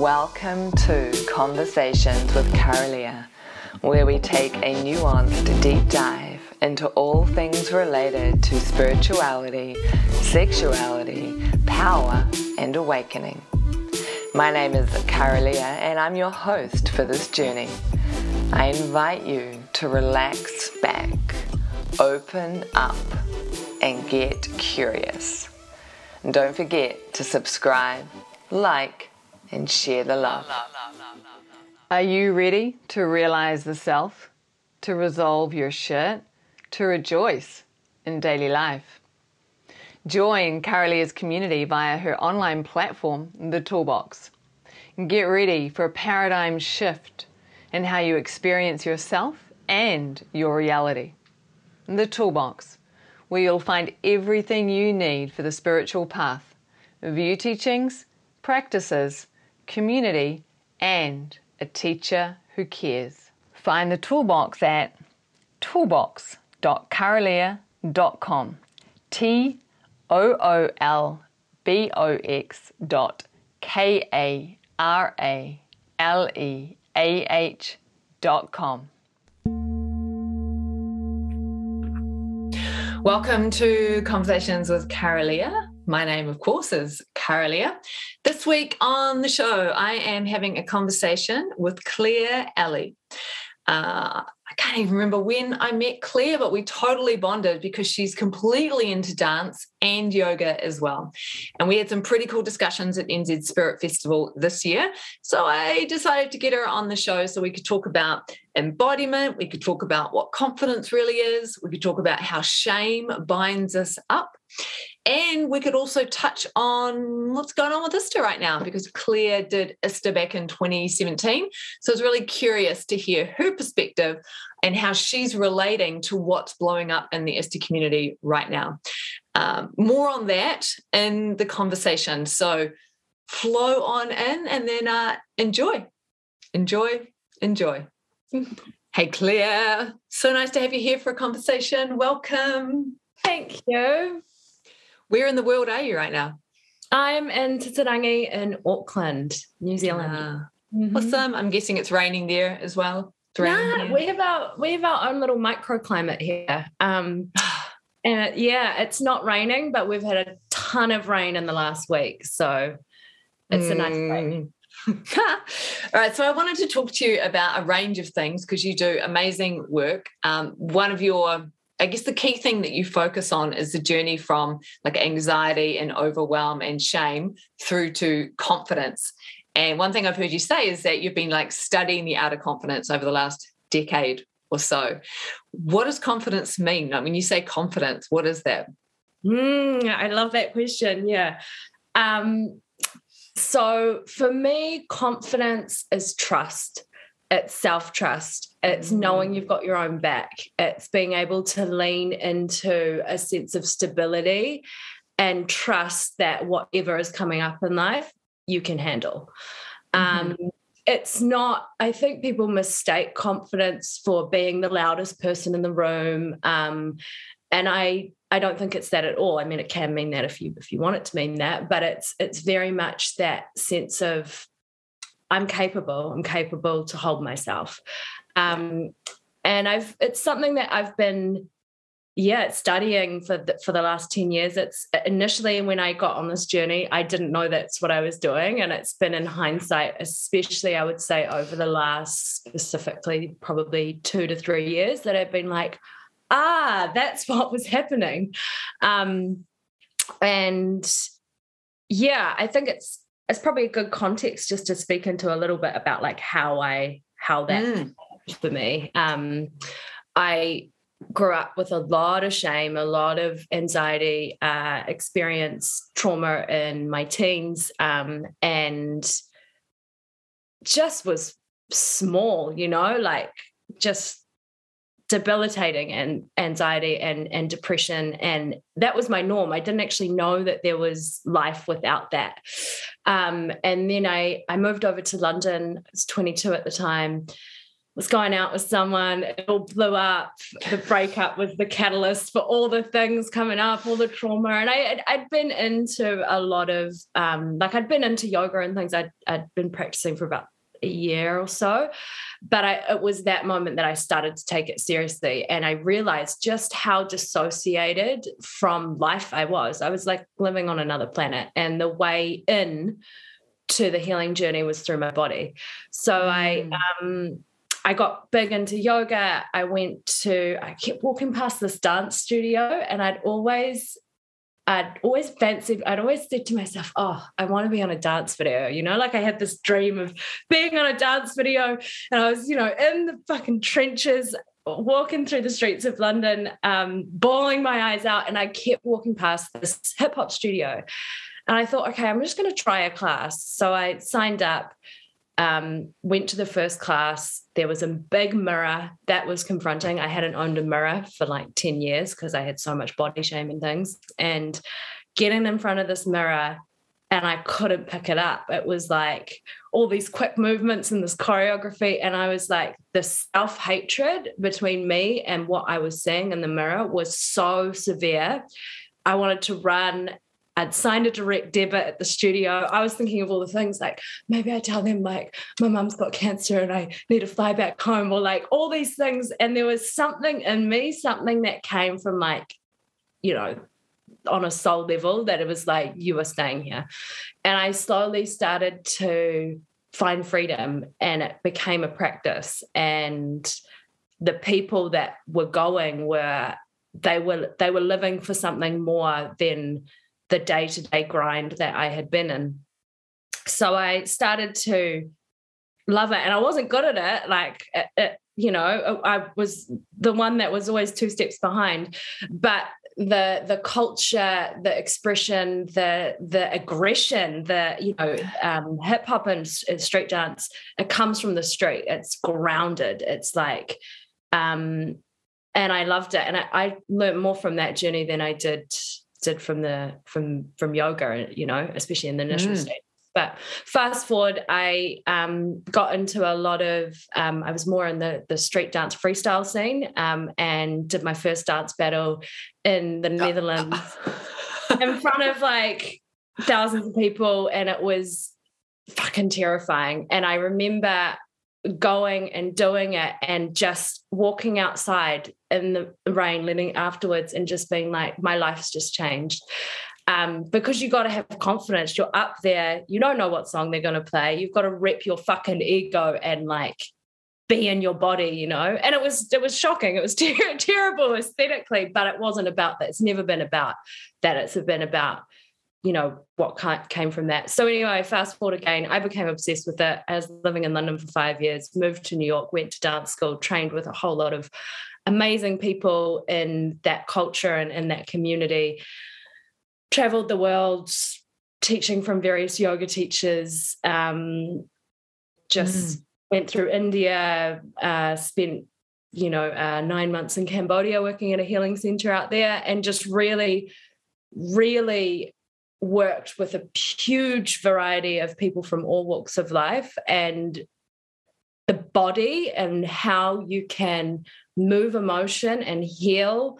Welcome to Conversations with Kara-Leah, where we take a nuanced deep dive into all things related to spirituality, sexuality, power, and awakening. My name is Kara-Leah, and I'm your host for this journey. I invite you to relax back, open up, and get curious. And don't forget to subscribe, like, and share the love. Are you ready to realize the self, to resolve your shit, to rejoice in daily life? Join Kara-Leah's community via her online platform, The Toolbox. Get ready for a paradigm shift in how you experience yourself and your reality. The Toolbox, where you'll find everything you need for the spiritual path, view teachings, practices, community, and a teacher who cares. Find the toolbox at toolbox.karaleah.com. T O O L B O X dot K A R A L E A H dot com. Welcome to Conversations with Kara-Leah. My name, of course, is Kara-Leah. This week on the show, I am having a conversation with Claire Eli. Uh, I can't even remember when I met Claire, but we totally bonded because she's completely into dance and yoga as well. And we had some pretty cool discussions at NZ Spirit Festival this year. So I decided to get her on the show so we could talk about embodiment, we could talk about what confidence really is, we could talk about how shame binds us up. And we could also touch on what's going on with ISTA right now because Claire did ISTA back in 2017. So I was really curious to hear her perspective and how she's relating to what's blowing up in the ISTA community right now. Um, more on that in the conversation. So flow on in and then uh, enjoy, enjoy, enjoy. hey, Claire. So nice to have you here for a conversation. Welcome. Thank you. Where in the world are you right now? I'm in Titirangi in Auckland, New Zealand. Ah, mm-hmm. Awesome. I'm guessing it's raining there as well. Yeah, we have our we have our own little microclimate here. Um, and yeah, it's not raining, but we've had a ton of rain in the last week, so it's mm. a nice day. All right, so I wanted to talk to you about a range of things because you do amazing work. Um, one of your I guess the key thing that you focus on is the journey from like anxiety and overwhelm and shame through to confidence. And one thing I've heard you say is that you've been like studying the outer confidence over the last decade or so. What does confidence mean? I mean, you say confidence, what is that? Mm, I love that question. Yeah. Um, so for me, confidence is trust, it's self trust it's knowing you've got your own back. It's being able to lean into a sense of stability and trust that whatever is coming up in life, you can handle. Mm-hmm. Um, it's not, I think people mistake confidence for being the loudest person in the room. Um, and I I don't think it's that at all. I mean, it can mean that if you if you want it to mean that, but it's it's very much that sense of I'm capable. I'm capable to hold myself. Um, and I've it's something that I've been yeah studying for the, for the last 10 years it's initially when i got on this journey i didn't know that's what i was doing and it's been in hindsight especially i would say over the last specifically probably two to three years that i've been like ah that's what was happening um and yeah i think it's it's probably a good context just to speak into a little bit about like how i how that mm. for me. Um, I grew up with a lot of shame, a lot of anxiety, uh, experienced trauma in my teens, um, and just was small, you know, like just debilitating and anxiety and and depression and that was my norm. I didn't actually know that there was life without that um, and then i i moved over to london i was 22 at the time was going out with someone, it all blew up. The breakup was the catalyst for all the things coming up, all the trauma. And I, I'd been into a lot of, um, like, I'd been into yoga and things I'd, I'd been practicing for about a year or so. But I, it was that moment that I started to take it seriously. And I realized just how dissociated from life I was. I was like living on another planet. And the way in to the healing journey was through my body. So mm. I, um, I got big into yoga. I went to, I kept walking past this dance studio and I'd always, I'd always fancied, I'd always said to myself, oh, I want to be on a dance video. You know, like I had this dream of being on a dance video and I was, you know, in the fucking trenches, walking through the streets of London, um, bawling my eyes out. And I kept walking past this hip hop studio. And I thought, okay, I'm just going to try a class. So I signed up um, went to the first class. There was a big mirror that was confronting. I hadn't owned a mirror for like 10 years because I had so much body shame and things. And getting in front of this mirror and I couldn't pick it up. It was like all these quick movements and this choreography. And I was like, the self hatred between me and what I was seeing in the mirror was so severe. I wanted to run I'd signed a direct debit at the studio. I was thinking of all the things like maybe I tell them like my mum's got cancer and I need to fly back home or like all these things. And there was something in me, something that came from like, you know, on a soul level that it was like, you are staying here. And I slowly started to find freedom and it became a practice. And the people that were going were they were they were living for something more than the day to day grind that I had been in. So I started to love it. And I wasn't good at it. Like, it, it, you know, I was the one that was always two steps behind. But the the culture, the expression, the the aggression, the you know um, hip hop and street dance, it comes from the street. It's grounded. It's like, um, and I loved it, and I, I learned more from that journey than I did did from the from from yoga you know especially in the initial mm. stage but fast forward i um, got into a lot of um, i was more in the the street dance freestyle scene um, and did my first dance battle in the netherlands in front of like thousands of people and it was fucking terrifying and i remember going and doing it and just walking outside in the rain letting afterwards and just being like my life's just changed. Um, because you got to have confidence. You're up there. You don't know what song they're going to play. You've got to rip your fucking ego and like be in your body you know? And it was it was shocking. It was ter- terrible aesthetically but it wasn't about that. It's never been about that. It's been about you know what came from that. So anyway fast forward again i became obsessed with it. I was living in london for five years moved to new york went to dance school trained with a whole lot of amazing people in that culture and in that community. Traveled the world teaching from various yoga teachers um, just mm. went through india uh, spent you know uh, nine months in cambodia working at a healing center out there and just really really worked with a huge variety of people from all walks of life and the body and how you can move emotion and heal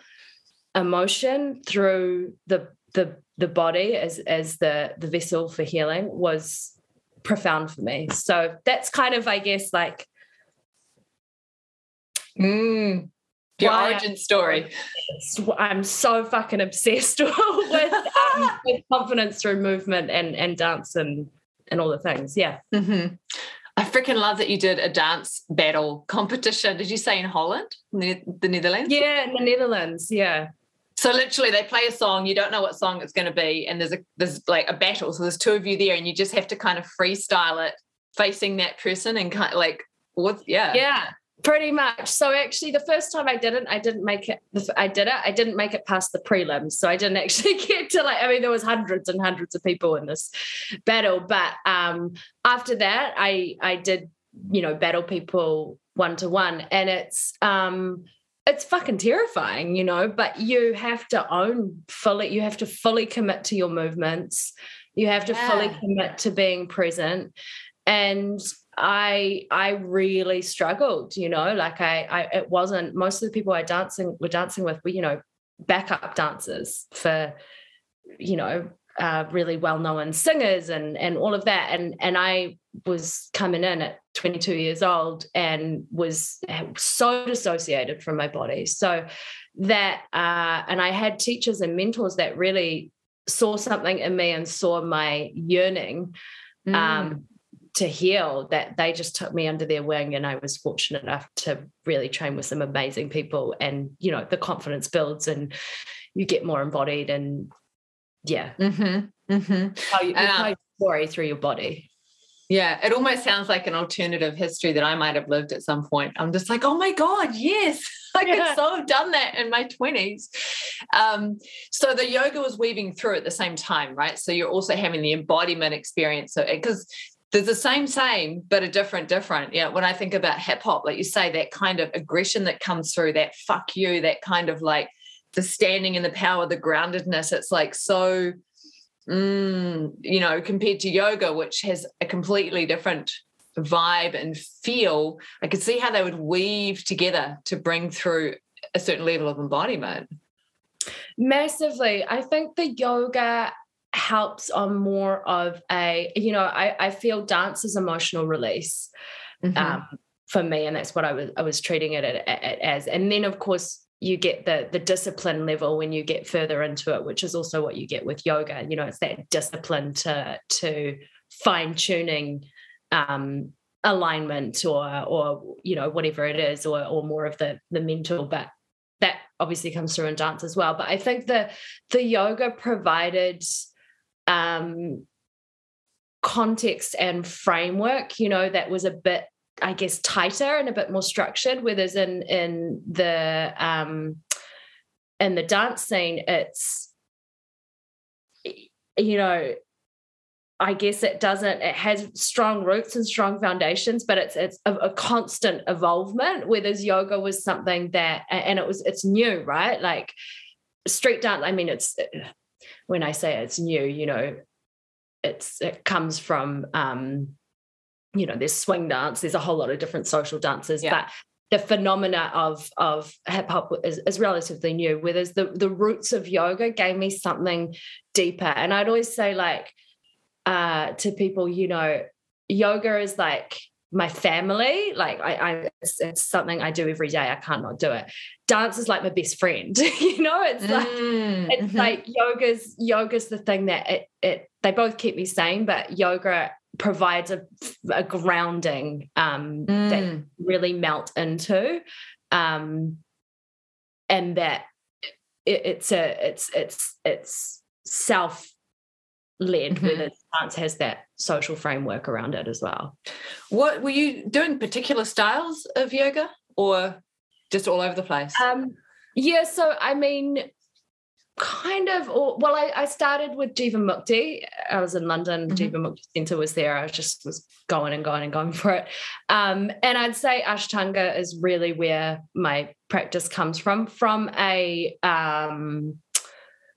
emotion through the the the body as as the the vessel for healing was profound for me. So that's kind of i guess like mm your origin story. I'm so fucking obsessed with, um, with, confidence through movement and and dance and and all the things. Yeah. Mm-hmm. I freaking love that you did a dance battle competition. Did you say in Holland, the, the Netherlands? Yeah, in the Netherlands. Yeah. So literally, they play a song. You don't know what song it's going to be, and there's a there's like a battle. So there's two of you there, and you just have to kind of freestyle it, facing that person, and kind of like what? Yeah. Yeah. Pretty much. So actually, the first time I didn't, I didn't make it. I did it. I didn't make it past the prelims, so I didn't actually get to like. I mean, there was hundreds and hundreds of people in this battle, but um, after that, I I did you know battle people one to one, and it's um, it's fucking terrifying, you know. But you have to own fully. You have to fully commit to your movements. You have to yeah. fully commit to being present, and I I really struggled, you know, like I I it wasn't most of the people I dancing were dancing with were, you know, backup dancers for, you know, uh, really well-known singers and and all of that. And and I was coming in at 22 years old and was so dissociated from my body. So that uh, and I had teachers and mentors that really saw something in me and saw my yearning um, mm. To heal that they just took me under their wing and i was fortunate enough to really train with some amazing people and you know the confidence builds and you get more embodied and yeah mm-hmm. Mm-hmm. How you, you tell your story through your body yeah, it almost sounds like an alternative history that I might have lived at some point. I'm just like, oh my God, yes, I yeah. could so have done that in my 20s. Um, so the yoga was weaving through at the same time, right? So you're also having the embodiment experience. So because there's the same same but a different different yeah when i think about hip hop like you say that kind of aggression that comes through that fuck you that kind of like the standing in the power the groundedness it's like so mm, you know, compared to yoga, which has a completely different vibe and feel, I could see how they would weave together to bring through a certain level of embodiment. Massively. I think the yoga helps on more of a, you know, I, I feel dance is emotional release. Mm-hmm. Um, for me, and that's what I was I was treating it as. And then, of course, you get the the discipline level when you get further into it which is also what you get with yoga you know it's that discipline to to fine tuning um alignment or or you know whatever it is or or more of the the mental but that obviously comes through in dance as well but i think the the yoga provided um context and framework you know that was a bit I guess tighter and a bit more structured. Whereas in in the um, in the dance scene, it's you know, I guess it doesn't. It has strong roots and strong foundations, but it's it's a, a constant evolvement. Whereas yoga was something that, and it was it's new, right? Like street dance. I mean, it's when I say it's new, you know, it's it comes from um you know there's swing dance there's a whole lot of different social dances yeah. but the phenomena of of hip hop is, is, relatively new whereas the the roots of yoga gave me something deeper and i'd always say like uh to people you know yoga is like my family like i, I it's, it's, something i do every day i can't not do it dance is like my best friend you know it's like mm, it's mm-hmm. like yoga's yoga's the thing that it it they both keep me sane but yoga provides a, a grounding um, mm. that really melt into um, and that it, it's a it's it's it's self led mm-hmm. where dance has that social framework around it as well. What were you doing particular styles of yoga or just all over the place? Um yeah so i mean kind of well I, I, started with Jivamukti. I was in london. Mm-hmm. Jivamukti center was there. I just was going and going and going for it. Um, and i'd say ashtanga is really where my practice comes from from a um,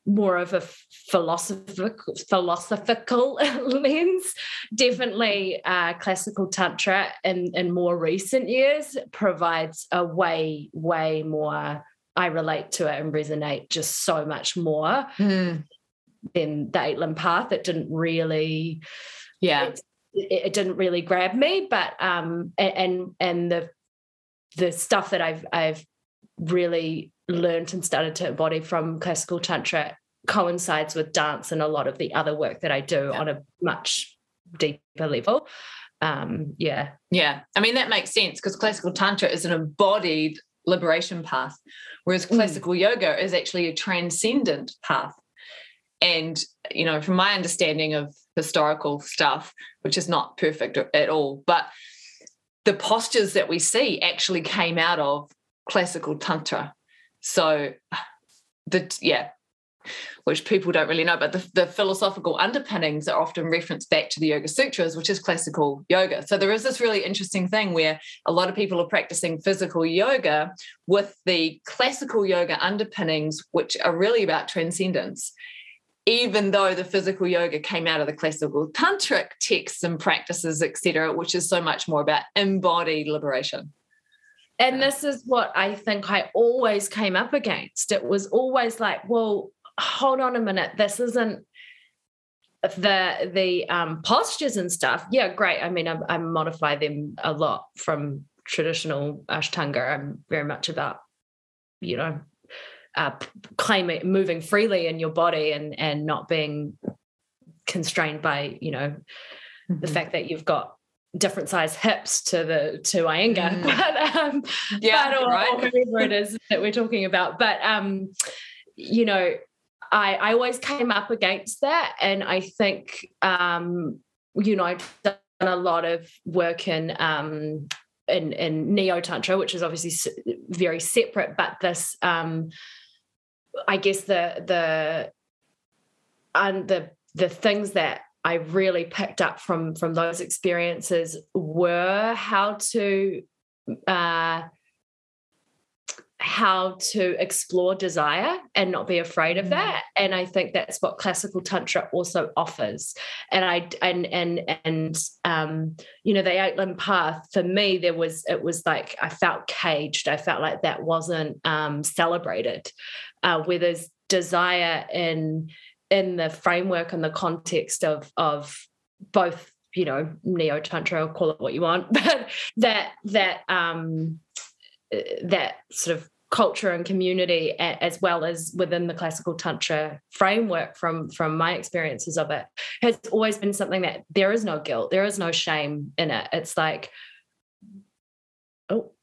more of a philosophical philosophical lens definitely uh, classical tantra in in more recent years provides a way way more I relate to it and resonate just so much more mm. than the eight limb path. It didn't really, yeah, it, it, didn't really grab me. But um, and and the the stuff that I've I've really learned and started to embody from classical tantra coincides with dance and a lot of the other work that I do yeah. on a much deeper level. Um, yeah. Yeah. I mean, that makes sense because classical tantra is an embodied liberation path, whereas hmm. classical mm. yoga is actually a transcendent path. And, you know, from my understanding of historical stuff, which is not perfect at all, but the postures that we see actually came out of classical tantra. So, the yeah, which people don't really know, but the, the, philosophical underpinnings are often referenced back to the Yoga Sutras, which is classical yoga. So there is this really interesting thing where a lot of people are practicing physical yoga with the classical yoga underpinnings, which are really about transcendence. even though the physical yoga came out of the classical tantric texts and practices, etc., which is so much more about embodied liberation. And this is what I think I always came up against. It was always like, well, hold on a minute, this isn't the the um, postures and stuff. Yeah, great. I mean, I, I modify them a lot from traditional Ashtanga. I'm very much about, you know, uh, claiming moving freely in your body and and not being constrained by you know mm-hmm. the fact that you've got different size hips to the to Iyengar, mm. but um, yeah, but, or, right. or whatever it is that we're talking about. But um, you know, I I always came up against that, and I think um, you know I've done a lot of work in um in in neo tantra, which is obviously very separate, but this um I guess the the and the the things that I really picked up from from those experiences were how to uh, how to explore desire and not be afraid of mm. that. And i think that's what classical tantra also offers. And i and and and um you know the eight limb path for me there was it was like i felt caged. I felt like that wasn't um celebrated uh, where there's desire in in the framework and the context of of both you know neo tantra call it what you want but that that um that sort of culture and community as well as within the classical tantra framework from from my experiences of it has always been something that there is no guilt there is no shame in it. It's like oh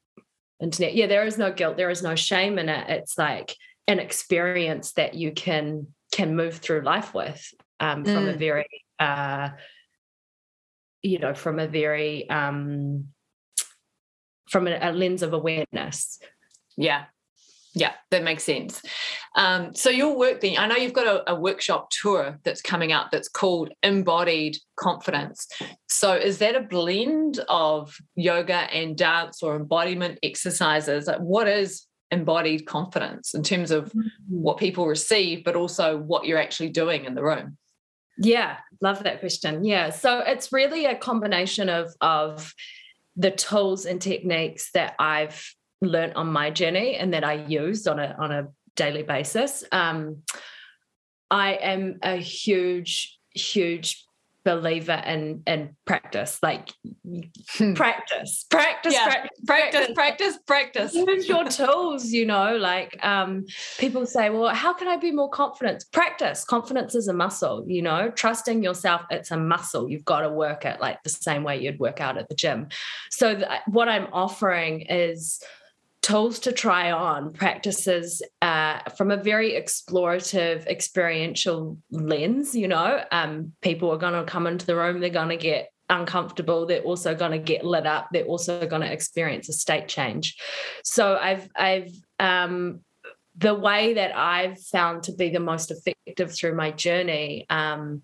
internet yeah there is no guilt there is no shame in it. It's like an experience that you can can move through life with um, from mm. a very uh, you know from a very um, from a, a lens of awareness. Yeah yeah, that makes sense. Um, so your work then, I know you've got a, a, workshop tour that's coming up that's called Embodied Confidence. So is that a blend of yoga and dance or embodiment exercises? What is embodied confidence in terms of mm-hmm. what people receive, but also what you're actually doing in the room? Yeah, love that question. Yeah, so it's really a combination of of the tools and techniques that I've learned on my journey and that I used on a on a daily basis. Um, I am a huge, huge believer in in practice like hmm. practice practice, yeah. practice practice practice practice use your tools you know like um people say well how can i be more confident practice confidence is a muscle you know trusting yourself it's a muscle you've got to work it like the same way you'd work out at the gym so th- what i'm offering is tools to try on practices uh, from a very explorative experiential lens you know? Um, people are going to come into the room they're going to get uncomfortable they're also going to get lit up they're also going to experience a state change. So i've i've um, the way that i've found to be the most effective through my journey um,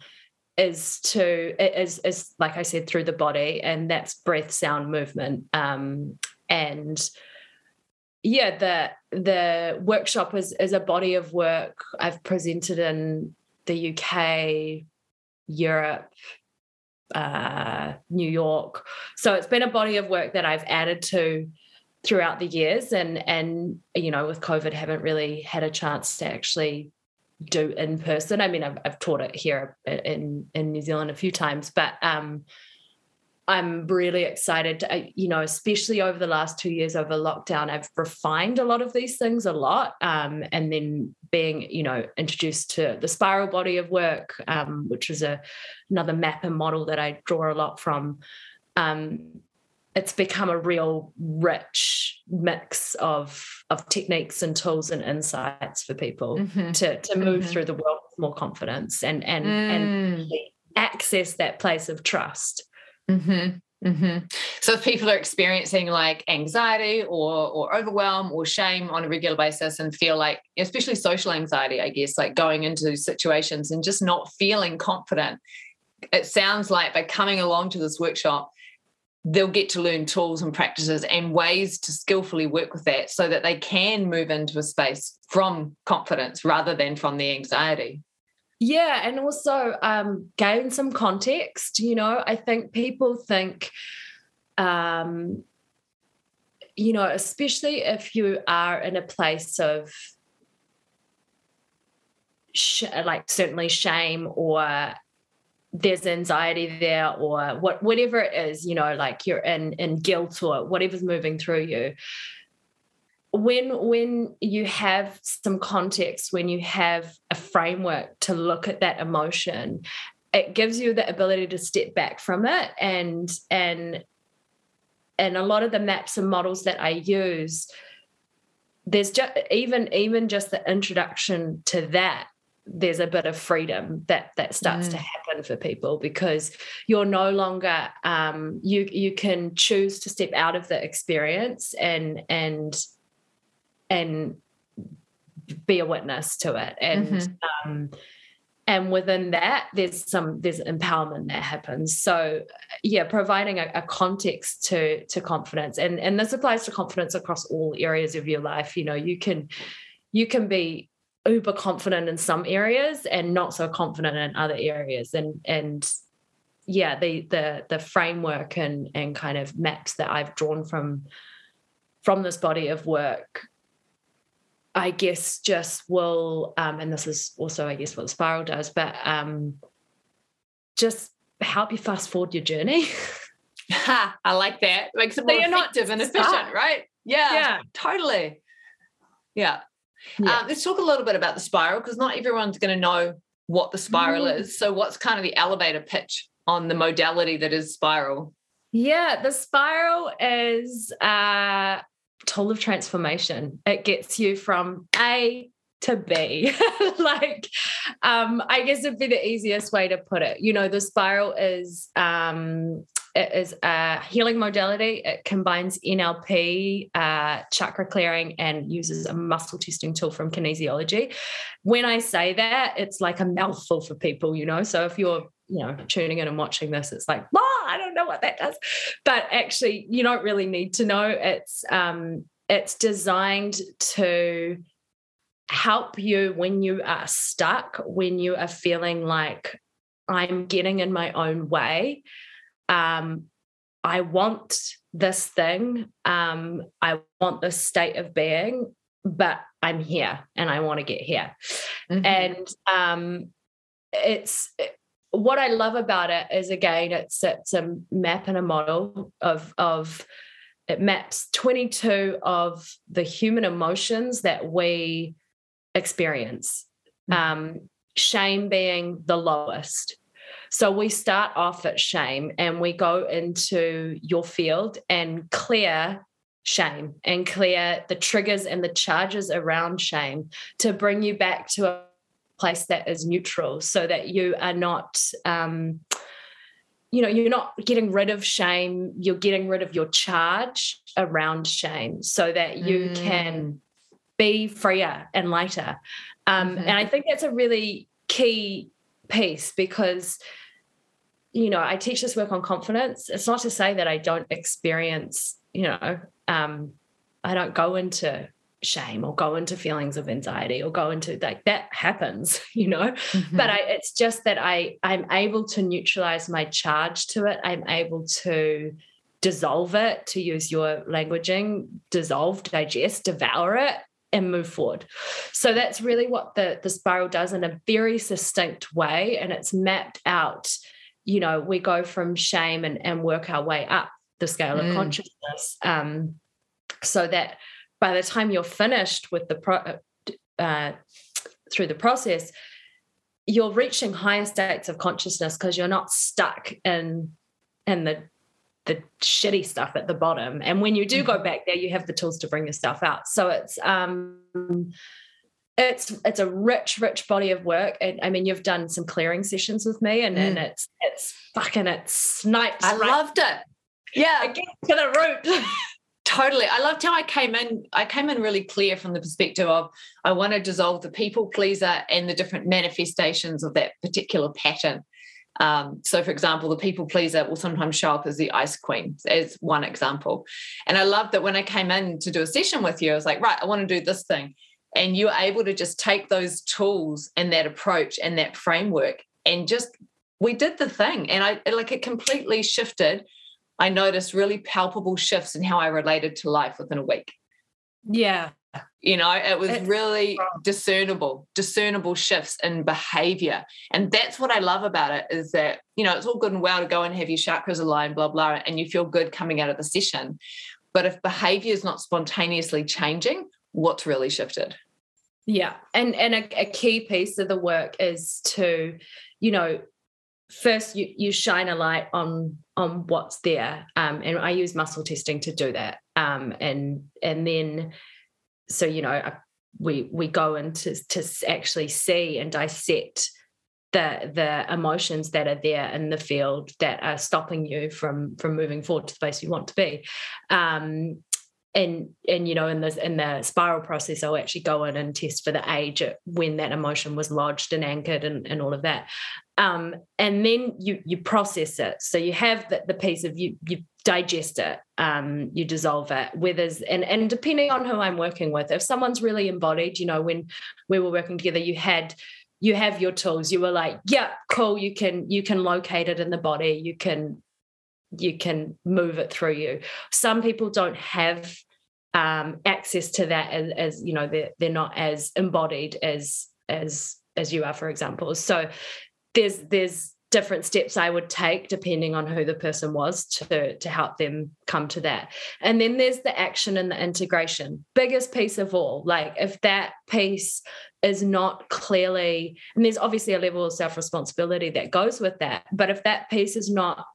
is to is is like I said through the body, and that's breath, sound, movement, um, and yeah, the the workshop is is a body of work I've presented in the UK, Europe, uh, New York. So it's been a body of work that I've added to throughout the years, and and you know, with COVID, haven't really had a chance to actually do in person. I mean, I've, I've taught it here in in New Zealand a few times, but um, I'm really excited, to, you know, especially over the last two years over lockdown, I've refined a lot of these things a lot. Um, and then being, you know, introduced to the spiral body of work, um, which is a another map and model that I draw a lot from. Um, it's become a real rich mix of of techniques and tools and insights for people mm-hmm. to to move mm-hmm. through the world with more confidence and and mm. and access that place of trust Mm-hmm. Mm-hmm. So if people are experiencing like anxiety or or overwhelm or shame on a regular basis and feel like, especially social anxiety, I guess, like going into situations and just not feeling confident, it sounds like by coming along to this workshop, they'll get to learn tools and practices and ways to skillfully work with that so that they can move into a space from confidence rather than from the anxiety. Yeah, and also um, gain some context. You know, I think people think, um, you know, especially if you are in a place of sh- like certainly shame or there's anxiety there or what whatever it is you know like you're in in guilt or whatever's moving through you when when you have some context when you have a framework to look at that emotion it gives you the ability to step back from it and and and a lot of the maps and models that i use there's just even even just the introduction to that there's a bit of freedom that that starts mm. to happen for people because you're no longer um, you you can choose to step out of the experience and and and be a witness to it. And mm-hmm. um, and within that there's some there's empowerment that happens. So yeah providing a, a, context to to confidence. And and this applies to confidence across all areas of your life. You know you can you can be uber confident in some areas and not so confident in other areas. And and yeah the the the framework and and kind of maps that i've drawn from from this body of work I guess just will, um, and this is also, I guess, what the spiral does, but um, just help you fast forward your journey. I like that. Makes it more so effective and efficient, start. right? Yeah, yeah, totally. Yeah. yeah. Um, let's talk a little bit about the spiral because not everyone's going to know what the spiral mm. is. So, what's kind of the elevator pitch on the modality that is spiral? Yeah, the spiral is uh, tool of transformation. It gets you from A to B. like, um, I guess it'd be the easiest way to put it. You know, the spiral is um, it is a healing modality. It combines NLP, uh, chakra clearing, and uses a muscle testing tool from kinesiology. When I say that, it's like a mouthful for people, you know. So if you're you know tuning in and watching this it's like oh i don't know what that does. But actually you don't really need to know. It's um it's designed to help you when you are stuck when you are feeling like i'm getting in my own way. Um i want this thing. Um i want this state of being but i'm here and i want to get here. Mm-hmm. and um it's what I love about it is again, it's it's a map and a model of of it maps 22 of the human emotions that we experience. Mm-hmm. Um, shame being the lowest. So we start off at shame and we go into your field and clear shame and clear the triggers and the charges around shame to bring you back to a place that is neutral so that you are not um, you know you're not getting rid of shame you're getting rid of your charge around shame so that you mm. can be freer and lighter um, mm-hmm. and i think that's a really key piece because you know i teach this work on confidence it's not to say that i don't experience you know um, i don't go into shame or go into feelings of anxiety or go into like that happens you know mm-hmm. but I, it's just that i i'm able to neutralize my charge to it i'm able to dissolve it to use your languaging dissolve digest devour it and move forward so that's really what the the spiral does in a very succinct way and it's mapped out you know we go from shame and and work our way up the scale mm. of consciousness um so that by the time you're finished with the pro- uh, through the process you're reaching higher states of consciousness because you're not stuck in in the the shitty stuff at the bottom. And when you do go mm-hmm. back there you have the tools to bring your stuff out. So it's um it's it's a rich rich body of work. And i mean you've done some clearing sessions with me and, mm. and it's it's fucking it snipes i right loved it. Yeah. get to the root Totally. I loved how I came in. I came in really clear from the perspective of I want to dissolve the people pleaser and the different manifestations of that particular pattern. Um, so, for example, the people pleaser will sometimes show up as the ice queen, as one example. And I love that when I came in to do a session with you, I was like, right, I want to do this thing. and you're able to just take those tools and that approach and that framework and just we did the thing and i like it completely shifted i noticed really palpable shifts in how i related to life within a week. Yeah. You know it was really discernible discernible shifts in behavior. And that's what i love about it is that you know it's all good and well to go and have your chakras aligned blah blah and you feel good coming out of the session. But if behavior is not spontaneously changing what's really shifted? Yeah. And and a, a key piece of the work is to you know first you you shine a light on on what's there um, and i use muscle testing to do that um, and and then so you know we we go into to actually see and dissect the the emotions that are there in the field that are stopping you from from moving forward to the place you want to be. Um, and and you know in the in the spiral process i'll actually go in and test for the age when that emotion was lodged and anchored and, and all of that. Um, and then you you process it. So you have the, the piece of you you digest it um, you dissolve it whether and and depending on who i'm working with if someone's really embodied you know when we were working together you had you have your tools. You were like yeah cool you can you can locate it in the body. You can you can move it through you some people don't have um, access to that as, as you know they're, they're not as embodied as as as you are for example so there's there's different steps I would take depending on who the person was to to help them come to that. And then there's the action and the integration. Biggest piece of all. Like if that piece is not clearly and there's obviously a level of self-responsibility that goes with that, but if that piece is not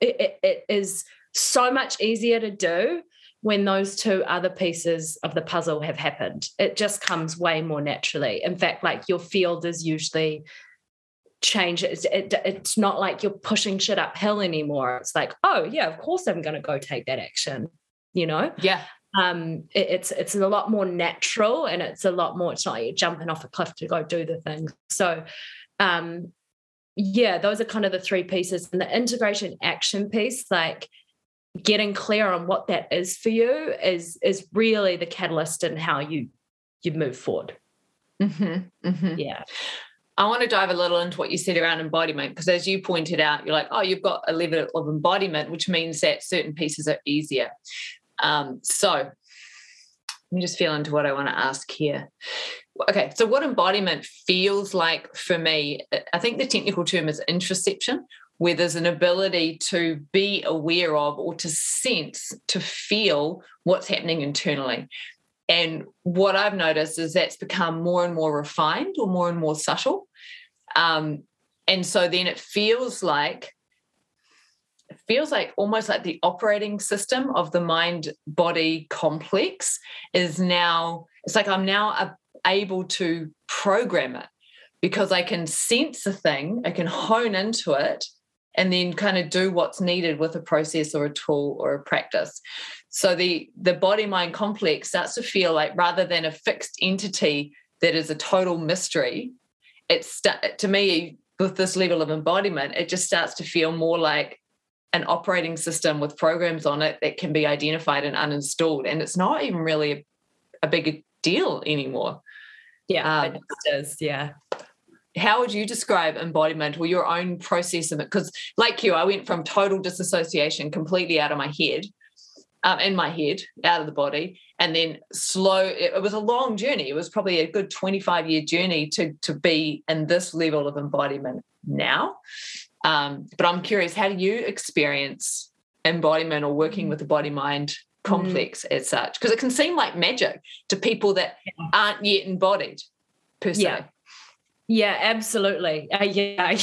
it, it, it is so much easier to do when those two other pieces of the puzzle have happened. It just comes way more naturally. In fact, like your field is usually change it, it, it's not like you're pushing shit uphill anymore. It's like oh yeah of course i'm going to go take that action you know? Yeah. Um it, it's it's a lot more natural and it's a lot more it's not like you're jumping off a cliff to go do the thing. So um yeah those are kind of the three pieces and the integration action piece like getting clear on what that is for you is is really the catalyst in how you you move forward mm-hmm, mm-hmm. yeah I want to dive a little into what you said around embodiment, because as you pointed out, you're like, oh, you've got a level of embodiment, which means that certain pieces are easier. Um, so let me just feel into what I want to ask here. Okay, so what embodiment feels like for me, I think the technical term is interoception, where there's an ability to be aware of or to sense, to feel what's happening internally. And what I've noticed is that's become more and more refined or more and more subtle. Um, and so then it feels like it feels like almost like the operating system of the mind body complex is now it's like i'm now able to program it because i can sense a thing i can hone into it and then kind of do what's needed with a process or a tool or a practice. So the the body mind complex starts to feel like rather than a fixed entity that is a total mystery it's to me with this level of embodiment it just starts to feel more like an operating system with programs on it that can be identified and uninstalled. And it's not even really a, a big deal anymore yeah um, it is yeah how would you describe embodiment or your own process of it because like you i went from total disassociation completely out of my head um, in my head, out of the body, and then slow. It, it, was a long journey. It was probably a good 25 year journey to, to be in this level of embodiment now. Um, but I'm curious, how do you experience embodiment or working with the body mind complex mm. as such? Because it can seem like magic to people that aren't yet embodied per se. Yeah. Yeah, absolutely. Uh, yeah, I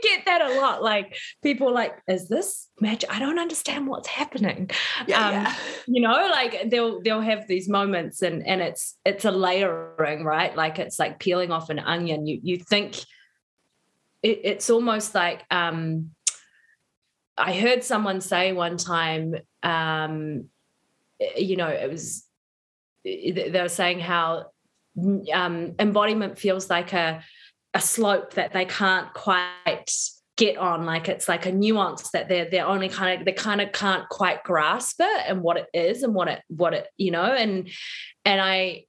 get that a lot. Like people like, is this magic? I don't understand what's happening. Yeah, um, yeah. You know, like they'll they'll have these moments, and and it's it's a layering, right? Like it's like peeling off an onion. You you think it, it's almost like um, I heard someone say one time, um, you know, it was they were saying how um, embodiment feels like a a slope that they can't quite get on like it's like a nuance that they're they're only kind of they kind of can't quite grasp it and what it is and what it what it you know and and i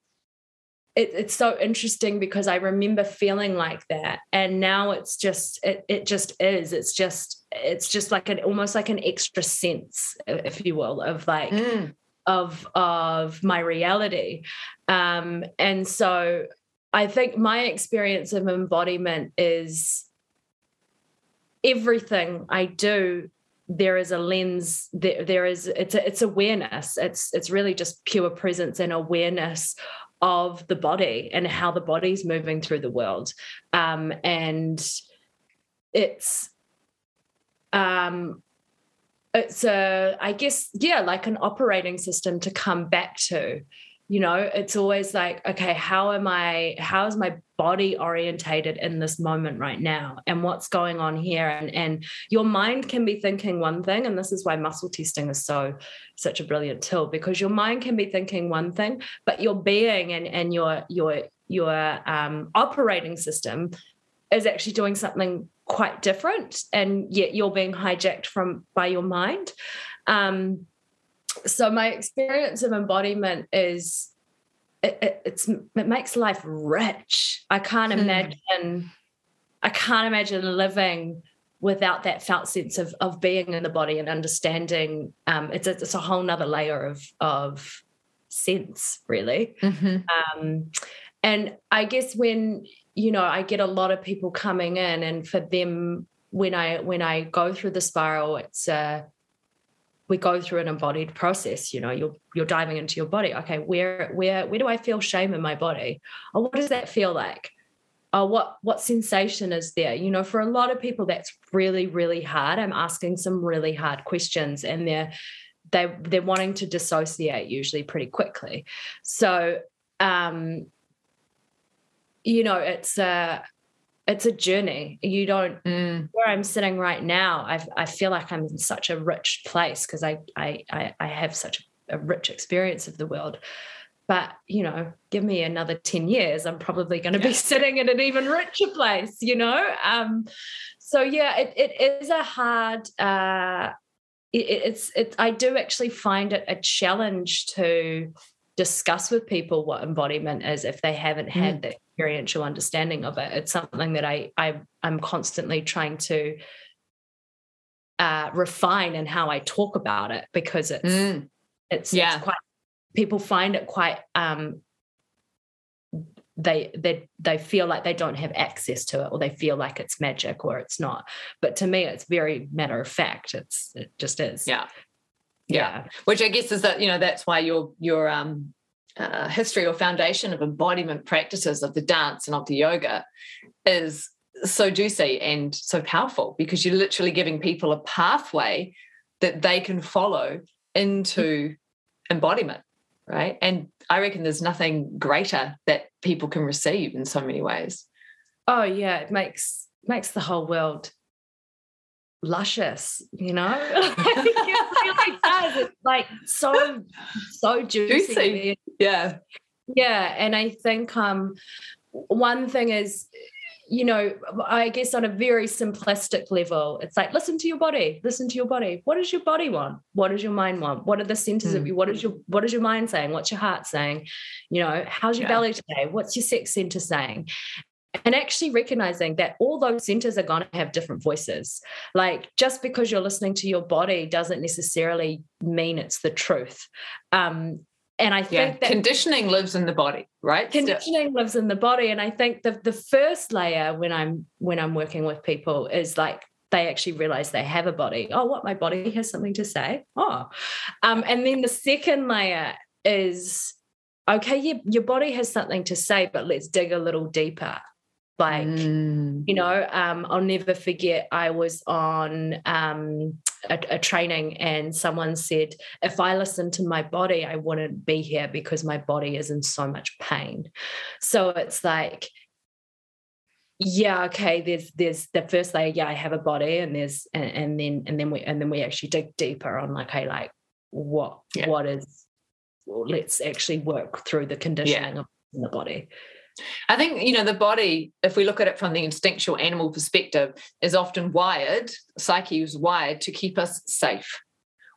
it, it's so interesting because I remember feeling like that, and now it's just it it just is. It's just it's just like an almost like an extra sense, if you will, of like mm. Of of my reality, um, and so I think my experience of embodiment is everything I do there is a lens there, there is it's a, it's awareness. It's it's really just pure presence and awareness of the body and how the body's moving through the world. Um, and it's um it's a i guess yeah like an operating system to come back to. You know it's always like okay how am i how is my body orientated in this moment right now? And what's going on here? And and your mind can be thinking one thing and this is why muscle testing is so such a brilliant tool because your mind can be thinking one thing but your being and and your your your um, operating system is actually doing something quite different and yet you're being hijacked from by your mind um, so my experience of embodiment is it, it, it's it makes life rich. I can't hmm. imagine I can't imagine living without that felt sense of of being in the body and understanding. Um, it's a, it's a whole nother layer of of sense, really. Mm-hmm. Um, and I guess when you know I get a lot of people coming in, and for them when I when I go through the spiral, it's uh, we go through an embodied process you know you're you're diving into your body. Okay where where where do i feel shame in my body? Or what does that feel like? Oh what what sensation is there? You know for a lot of people that's really really hard. I'm asking some really hard questions and they're they they're wanting to dissociate usually pretty quickly. So um you know it's a it's a journey. You don't mm. where I'm sitting right now. I I feel like I'm in such a rich place because I, I I have such a rich experience of the world. But you know, give me another ten years, I'm probably going to yeah. be sitting in an even richer place. You know, um, so yeah, it it is a hard. Uh, it, it's it. I do actually find it a challenge to discuss with people what embodiment is if they haven't had mm. that experiential understanding of it. It's something that I, I I'm constantly trying to uh, refine in how I talk about it because it's mm. it's, yeah. It's quite people find it quite um, they they they feel like they don't have access to it or they feel like it's magic or it's not but to me it's very matter of fact it's it just is yeah yeah, yeah. which i guess is that you know that's why your your um uh, history or foundation of embodiment practices of the dance and of the yoga is so juicy and so powerful because you're literally giving people a pathway that they can follow into embodiment right and i reckon there's nothing greater that people can receive in so many ways oh yeah it makes makes the whole world luscious, you know? it really does. It's like so, so juicy. juicy. Yeah. Yeah. And I think um one thing is, you know, I guess on a very simplistic level, it's like listen to your body, listen to your body. What does your body want? What does your mind want? What are the centers mm. of you? What is your what is your mind saying? What's your heart saying? You know, how's your yeah. belly today? What's your sex center saying? and actually recognizing that all those centers are going to have different voices. Like just because you're listening to your body doesn't necessarily mean it's the truth. Um, and I think yeah, that conditioning lives in the body, right? Conditioning lives in the body. And I think the the first layer when I'm when I'm working with people is like they actually realize they have a body. Oh, what my body has something to say. Oh. Um, and then the second layer is okay, yeah, your body has something to say, but let's dig a little deeper. Like, mm. you know, um, I'll never forget, I was on um, a, a, training and someone said, if I listen to my body, I wouldn't be here because my body is in so much pain. So it's like, yeah okay there's there's the first layer yeah i have a body and there's and, and then and then we and then we actually dig deeper on like hey like what yeah. what is well, let's actually work through the conditioning yeah. of the body I think, you know, the body, if we look at it from the instinctual animal perspective, is often wired, psyche is wired to keep us safe.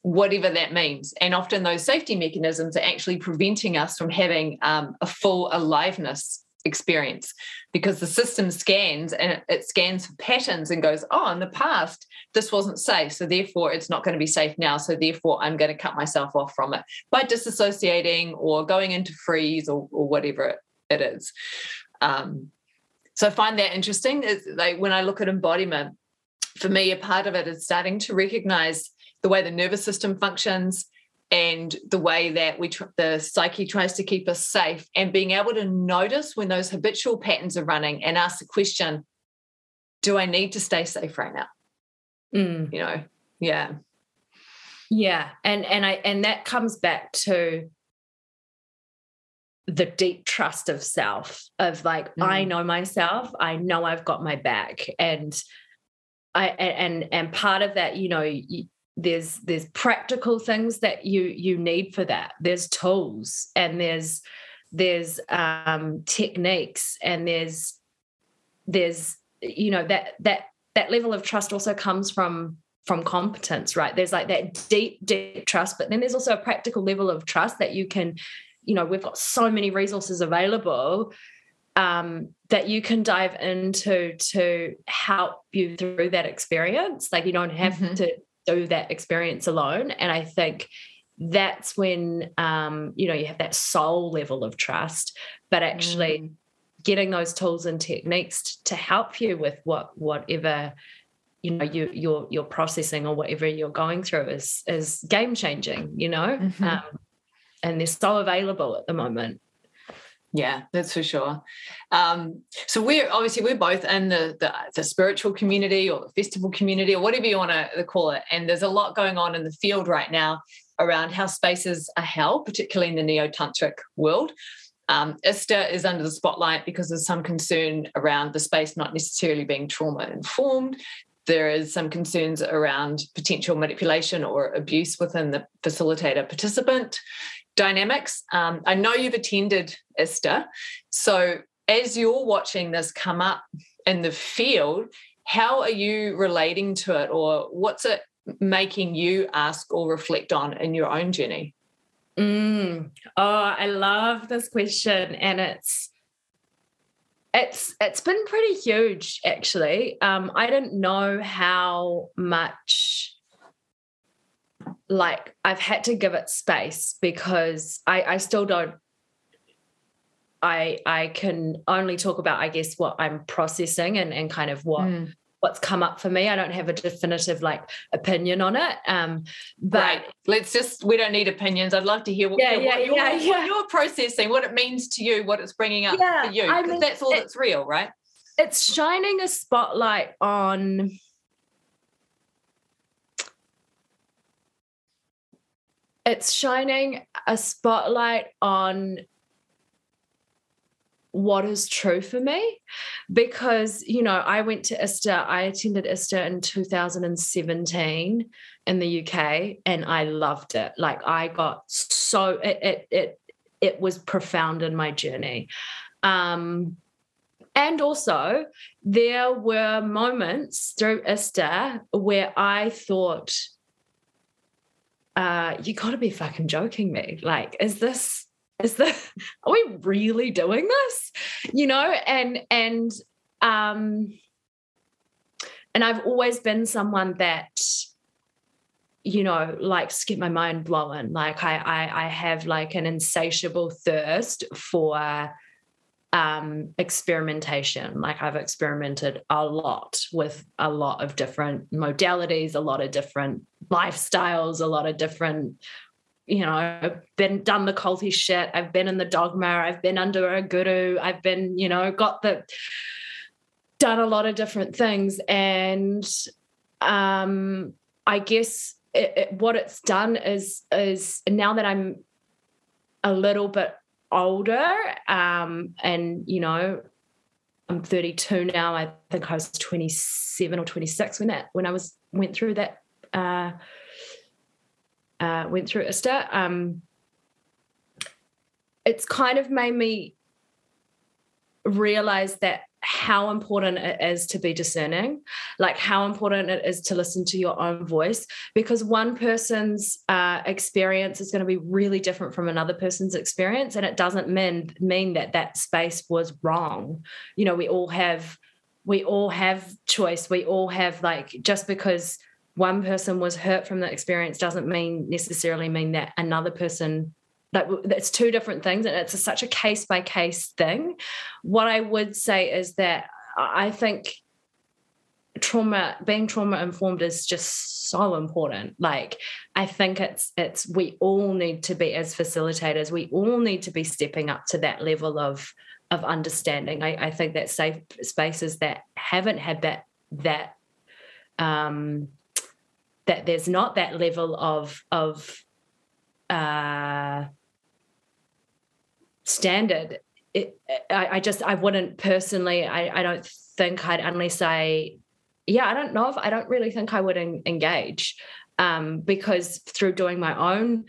whatever that means. And often those safety mechanisms are actually preventing us from having um, a full aliveness experience because the system scans and it, scans for patterns and goes, oh, in the past, this wasn't safe. So therefore, it's not going to be safe now. So therefore, I'm going to cut myself off from it by disassociating or going into freeze or, or whatever is. Um, so I find that interesting. Is like when I look at embodiment, for me, a part of it is starting to recognize the way the nervous system functions and the way that we tr- the psyche tries to keep us safe and being able to notice when those habitual patterns are running and ask the question do i need to stay safe right now mm. you know yeah yeah and and i and that comes back to the deep trust of self of like mm. i know myself i know i've got my back and i and and part of that you know you, there's there's practical things that you you need for that there's tools and there's there's um techniques and there's there's you know that that that level of trust also comes from from competence right there's like that deep deep trust but then there's also a practical level of trust that you can you know we've got so many resources available um, that you can dive into to help you through that experience like you don't have mm-hmm. to do that experience alone. And I think that's when um, you know you have that soul level of trust, but actually mm. getting those tools and techniques to help you with what whatever you know you you're you're processing or whatever you're going through is is game changing. You know, mm-hmm. um, and they're so available at the moment. Yeah, that's for sure. Um, so we're obviously we're both in the, the, the spiritual community or the festival community or whatever you want to call it, and there's a lot going on in the field right now around how spaces are held, particularly in the neo tantric world. Um, ISTA is under the spotlight because there's some concern around the space not necessarily being trauma informed. There is some concerns around potential manipulation or abuse within the facilitator participant dynamics. Um, I know you've attended ISTA. So as you're watching this come up in the field, how are you relating to it or what's it making you ask or reflect on in your own journey? Mm. Oh, I love this question. And it's it's it's been pretty huge actually. Um, I didn't know how much like I've had to give it space because I, I still don't I I can only talk about I guess what I'm processing and, and kind of what mm. what's come up for me. I don't have a definitive like opinion on it. Um but right. let's just we don't need opinions. I'd love to hear what, yeah, yeah, what, you're, yeah, yeah. what you're processing, what it means to you, what it's bringing up yeah, for you. Because I mean, that's all it, that's real, right? It's shining a spotlight on it's shining a spotlight on what is true for me because you know i went to ista i attended ista in 2017 in the uk and i loved it. Like i got so it it it, it was profound in my journey. Um and also there were moments through ista where i thought uh, you got to be fucking joking me. Like, is this, is the, are we really doing this? You know, and, and, um, and I've always been someone that, you know, likes to get my mind blowing. Like I, I, I have like an insatiable thirst for, um, experimentation. Like I've experimented a lot with a lot of different modalities, a lot of different lifestyles, a lot of different, you know, I've been done the culty shit. I've been in the dogma. I've been under a guru. I've been, you know, got the done a lot of different things. And um, I guess it, it, what it's done is is now that I'm a little bit older um, and you know i'm 32 now i think i was 27 or 26 when that when i was went through that uh, uh, went through ISTA, um, it's kind of made me realize that how important it is to be discerning, like how important it is to listen to your own voice, because one person's uh, experience is going to be really different from another person's experience, and it doesn't mean mean that that space was wrong. You know, we all have we all have choice. We all have like just because one person was hurt from the experience doesn't mean necessarily mean that another person like it's two different things and it's a, such a case by case thing. What i would say is that i think trauma being trauma informed is just so important. Like i think it's it's we all need to be as facilitators. We all need to be stepping up to that level of of understanding. I, I think that safe spaces that haven't had that that um that there's not that level of of uh standard. It, I, I, just I wouldn't personally I, I don't think I'd unless I yeah I don't know if I don't really think I would en- engage um, because through doing my own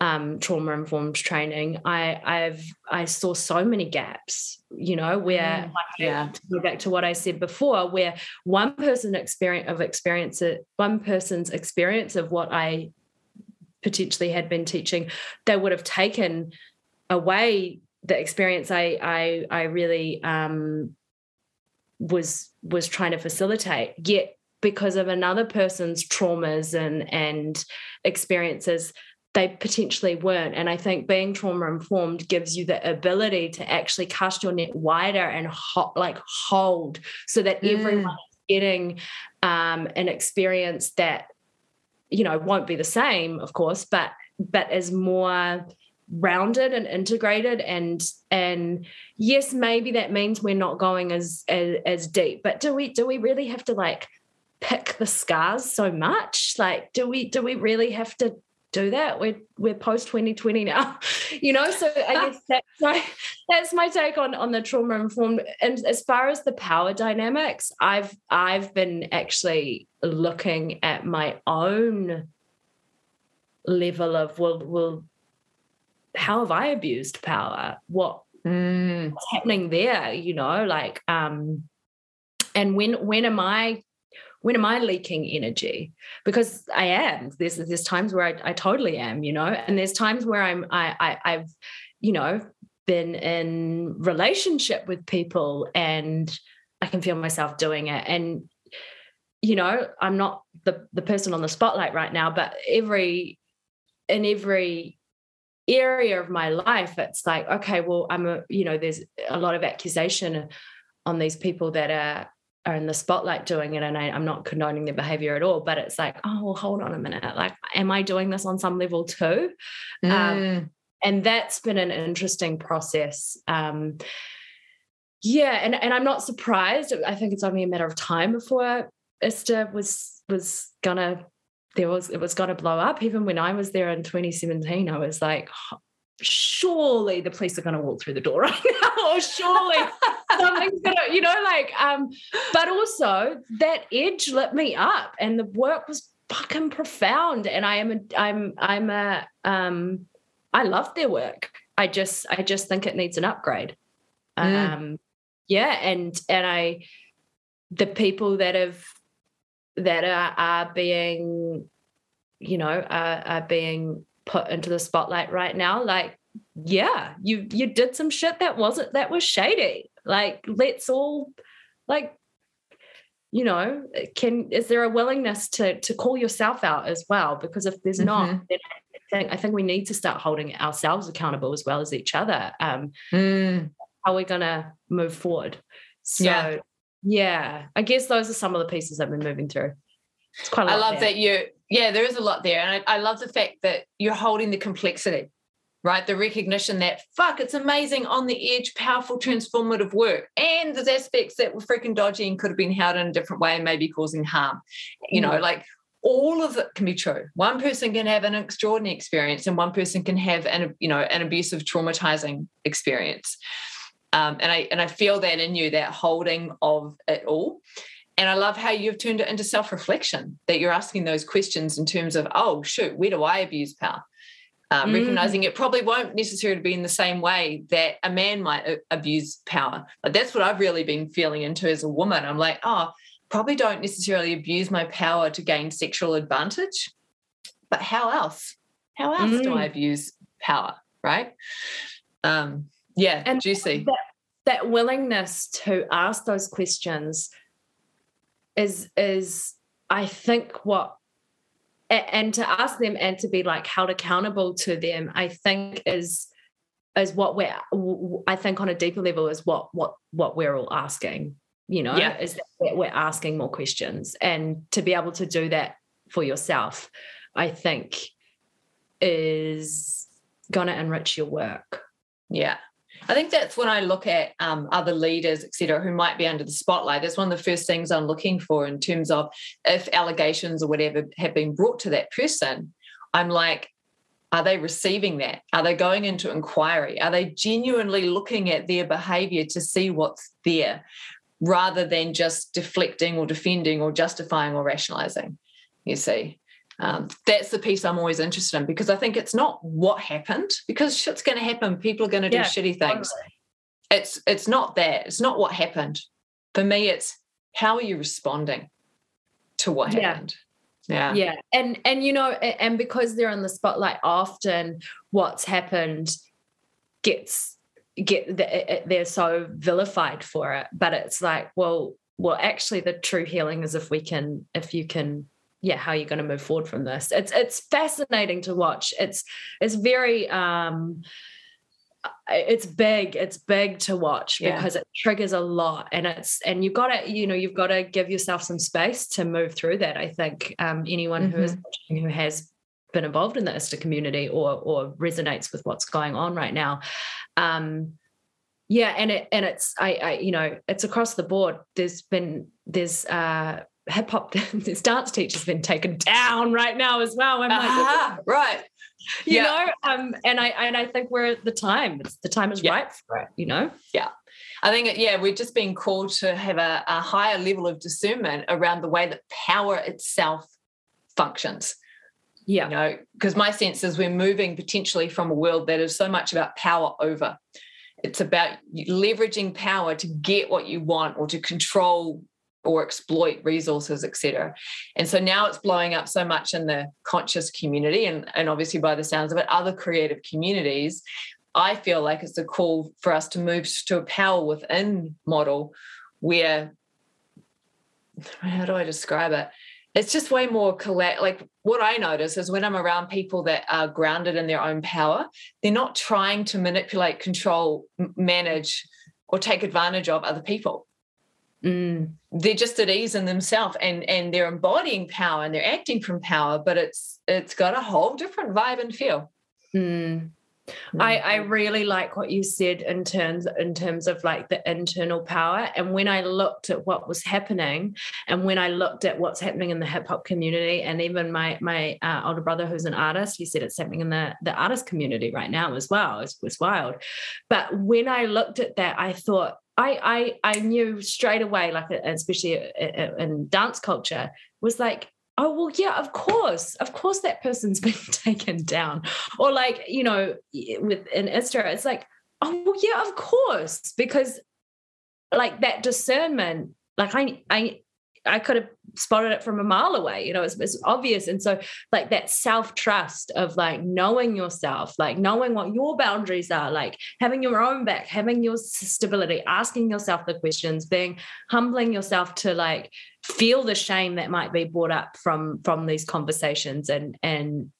um, trauma informed training I I've I saw so many gaps you know where mm, yeah. to go back to what I said before where one person experience of experience it, one person's experience of what I potentially had been teaching they would have taken away the experience I I I really um, was was trying to facilitate. Yet because of another person's traumas and and experiences, they potentially weren't. And I think being trauma informed gives you the ability to actually cast your net wider and ho- like hold so that mm. everyone is getting um, an experience that you know won't be the same, of course, but but is more rounded and integrated and and yes maybe that means we're not going as, as as deep but do we do we really have to like pick the scars so much? Like do we do we really have to do that? We're we're post 2020 now you know? So i guess that's my that's my take on on the trauma informed and as far as the power dynamics i've i've been actually looking at my own level of well well how have I abused power? What mm. what's happening there? You know, like um, and when when am I when am I leaking energy? Because I am. There's there's times where I, I totally am, you know, and there's times where I'm I, I I've you know been in relationship with people and I can feel myself doing it and you know I'm not the the person on the spotlight right now but every in every area of my life it's like okay well i'm a you know there's a lot of accusation on these people that are are in the spotlight doing it and I, am not condoning their behavior at all but it's like oh well hold on a minute like am i doing this on some level too um, mm. um, and that's been an interesting process um, yeah and, and i'm not surprised i think it's only a matter of time before ISTA was was gonna there was it was going to blow up. Even when I was there in 2017, I was like, surely the police are going to walk through the door right now, or surely something's going to, you know, like. Um, but also that edge lit me up, and the work was fucking profound. And I am a, I'm, I'm a, um, I love their work. I just, I just think it needs an upgrade. Mm. Um, yeah, and and I, the people that have that are, are being, you know, are, are being put into the spotlight right now. Like, yeah, you you did some shit that wasn't that was shady. Like, let's all like you know can is there a willingness to to call yourself out as well because if there's mm-hmm. not then I think, I think we need to start holding ourselves accountable as well as each other um mm. how are we going to move forward so yeah yeah, I guess those are some of the pieces I've been moving through. It's quite. I love there. that you. Yeah, there is a lot there, and I, I love the fact that you're holding the complexity right? The recognition that fuck, it's amazing on the edge, powerful, transformative work. And there's aspects that were freaking dodgy and could have been held in a different way and maybe causing harm. You know, mm. like all of it can be true. One person can have an extraordinary experience and one person can have an, you know, an abusive, traumatizing experience. Um, and I and I feel that in you, that holding of it all. And I love how you've turned it into self-reflection, that you're asking those questions in terms of, oh shoot, where do I abuse power? um, mm. recognizing it probably won't necessarily be in the same way that a man might uh, abuse power. But that's what I've really been feeling into as a woman. I'm like, oh, probably don't necessarily abuse my power to gain sexual advantage, but how else? How else mm. do I abuse power? Right? Um, yeah, and juicy. That, that willingness to ask those questions is is I think what and to ask them and to be like held accountable to them i think is is what we're i think on a deeper level is what what what we're all asking you know yeah. is that we're asking more questions and to be able to do that for yourself i think is to enrich your work yeah I think that's when I look at um, other leaders, et cetera, who might be under the spotlight. That's one of the first things I'm looking for in terms of if allegations or whatever have been brought to that person. I'm like, are they receiving that? Are they going into inquiry? Are they genuinely looking at their behavior to see what's there rather than just deflecting or defending or justifying or rationalizing? You see? Um, that's the piece I'm always interested in because I think it's not what happened because shit's going to happen. People are going to do yeah, shitty things. Totally. It's it's not that. It's not what happened. For me, it's how are you responding to what yeah. happened. Yeah. Yeah. And and you know, and because they're in the spotlight, often what's happened gets get they're so vilified for it. But it's like, well, well, actually, the true healing is if we can, if you can yeah how you're going to move forward from this it's it's fascinating to watch it's it's very um it's big it's big to watch yeah. because it triggers a lot and it's and you've got to you know you've got to give yourself some space to move through that i think um, anyone mm-hmm. who is mm-hmm. who has been involved in the ISTA community or or resonates with what's going on right now um yeah and it and it's i i you know it's across the board there's been there's uh hip hop, this dance teacher's been taken down right now as well. I'm uh-huh, like, right. You yeah. know, um, and I and I think we're at the time. It's the time is yeah. right for it, you know? Yeah. I think, yeah, we're just being called to have a, a higher level of discernment around the way that power itself functions. Yeah. You know, because my sense is we're moving potentially from a world that is so much about power over. It's about leveraging power to get what you want or to control or exploit resources, etc. And so now it's blowing up so much in the conscious community, and, and obviously by the sounds of it, other creative communities. I feel like it's a call for us to move to a power within model where how do I describe it? It's just way more collect. Like what I notice is when I'm around people that are grounded in their own power, they're not trying to manipulate, control, manage, or take advantage of other people. Mm. They're just at ease in themselves and and they're embodying power and they're acting from power, but it's it's got a whole different vibe and feel. Mm. I, I really like what you said in terms in terms of like the internal power. And when I looked at what was happening, and when I looked at what's happening in the hip hop community, and even my my uh, older brother who's an artist, he said it's happening in the the artist community right now as well. It was wild. But when I looked at that, I thought I I I knew straight away, like uh, especially uh, uh, in dance culture, was like oh well yeah of course of course that person's been taken down. Or like you know with an ISTA it's like oh well yeah of course because like that discernment like i i i could have spotted it from a mile away you know it's, it's obvious. And so like that self trust of like knowing yourself like knowing what your boundaries are like having your own back having your stability asking yourself the questions being humbling yourself to like feel the shame that might be brought up from from these conversations. And and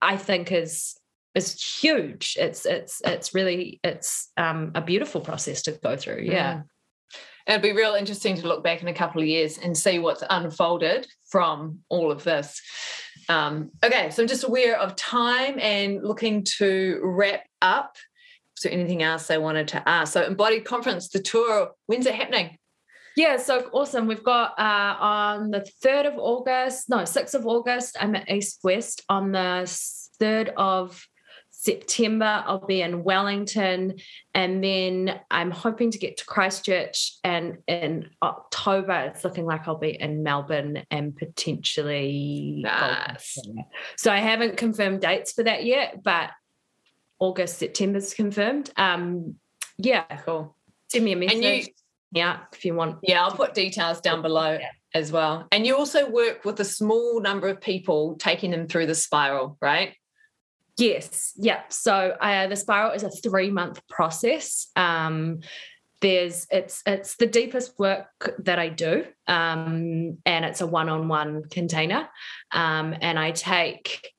i think is is huge. It's it's it's really it's um a beautiful process to go through. Yeah. Mm. It'd be real interesting to look back in a couple of years and see what's unfolded from all of this. Um, okay, so I'm just aware of time and looking to wrap up. There anything else I wanted to ask? So, Embodied Conference, the tour, when's it happening? Yeah, so awesome. We've got uh, on the 3rd of August, no, 6th of August, I'm at East West. On the 3rd of September, I'll be in Wellington. And then I'm hoping to get to Christchurch. And in October, it's looking like I'll be in Melbourne and potentially. Nice. So I haven't confirmed dates for that yet, but August, September's confirmed. Um, yeah. Cool. Send me a message. And you, yeah, if you want. Yeah, I'll put details down below Yeah. as well. And you also work with a small number of people, taking them through the spiral, right? Yes, yeah. So uh, the spiral is a three month process. Um, there's it's it's the deepest work that I do, um, and it's a one on one container. Um, and I take,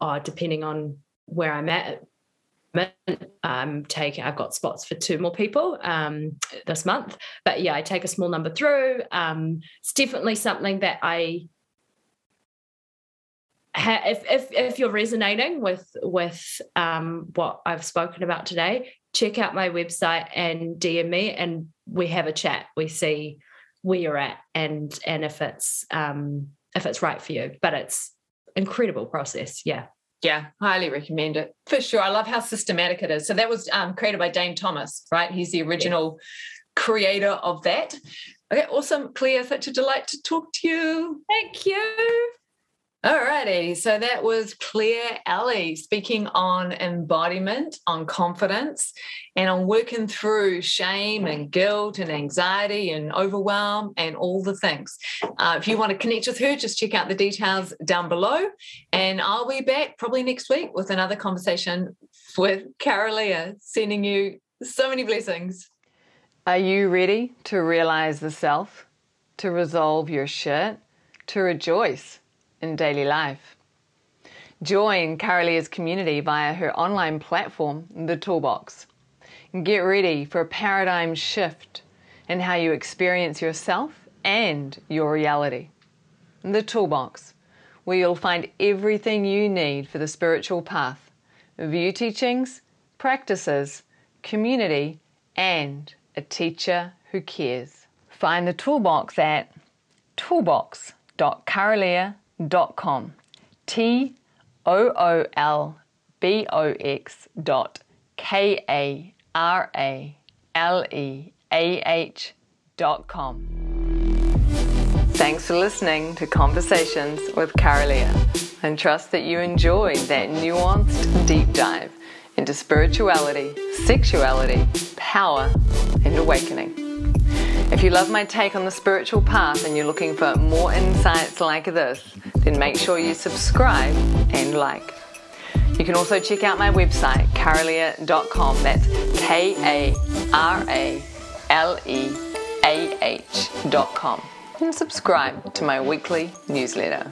oh, depending on where I'm at. I'm taking. I've got spots for two more people um, this month, but yeah, I take a small number through. Um, it's definitely something that I if if if you're resonating with with um, what I've spoken about today, check out my website and DM me, and we have a chat. We see where you're at, and and if it's um, if it's right for you. But it's incredible process. Yeah. Yeah, highly recommend it for sure. I love how systematic it is. So that was um, created by Dane Thomas, right? He's the original creator of that. Okay, awesome, Claire. Such a delight to talk to you. Thank you. Alrighty, so that was Claire Eli speaking on embodiment, on confidence, and on working through shame and guilt and anxiety and overwhelm and all the things. Uh, if you want to connect with her, just check out the details down below. And I'll be back probably next week with another conversation with Kara-Leah, sending you so many blessings. Are you ready to realize the self, to resolve your shit, to rejoice in daily life? Join Kara-Leah's community via her online platform, The Toolbox. Get ready for a paradigm shift in how you experience yourself and your reality. The Toolbox, where you'll find everything you need for the spiritual path view teachings, practices, community, and a teacher who cares. Find the toolbox at toolbox.karaleah.com. T O O L B O X dot K A R A L E A H dot com. Thanks for listening to Conversations with Kara-Leah and trust that you enjoyed that nuanced deep dive into spirituality, sexuality, power, and awakening. If you love my take on the spiritual path and you're looking for more insights like this, then make sure you subscribe and like. You can also check out my website, karaleah.com. That's K A R A L E A H.com. And subscribe to my weekly newsletter.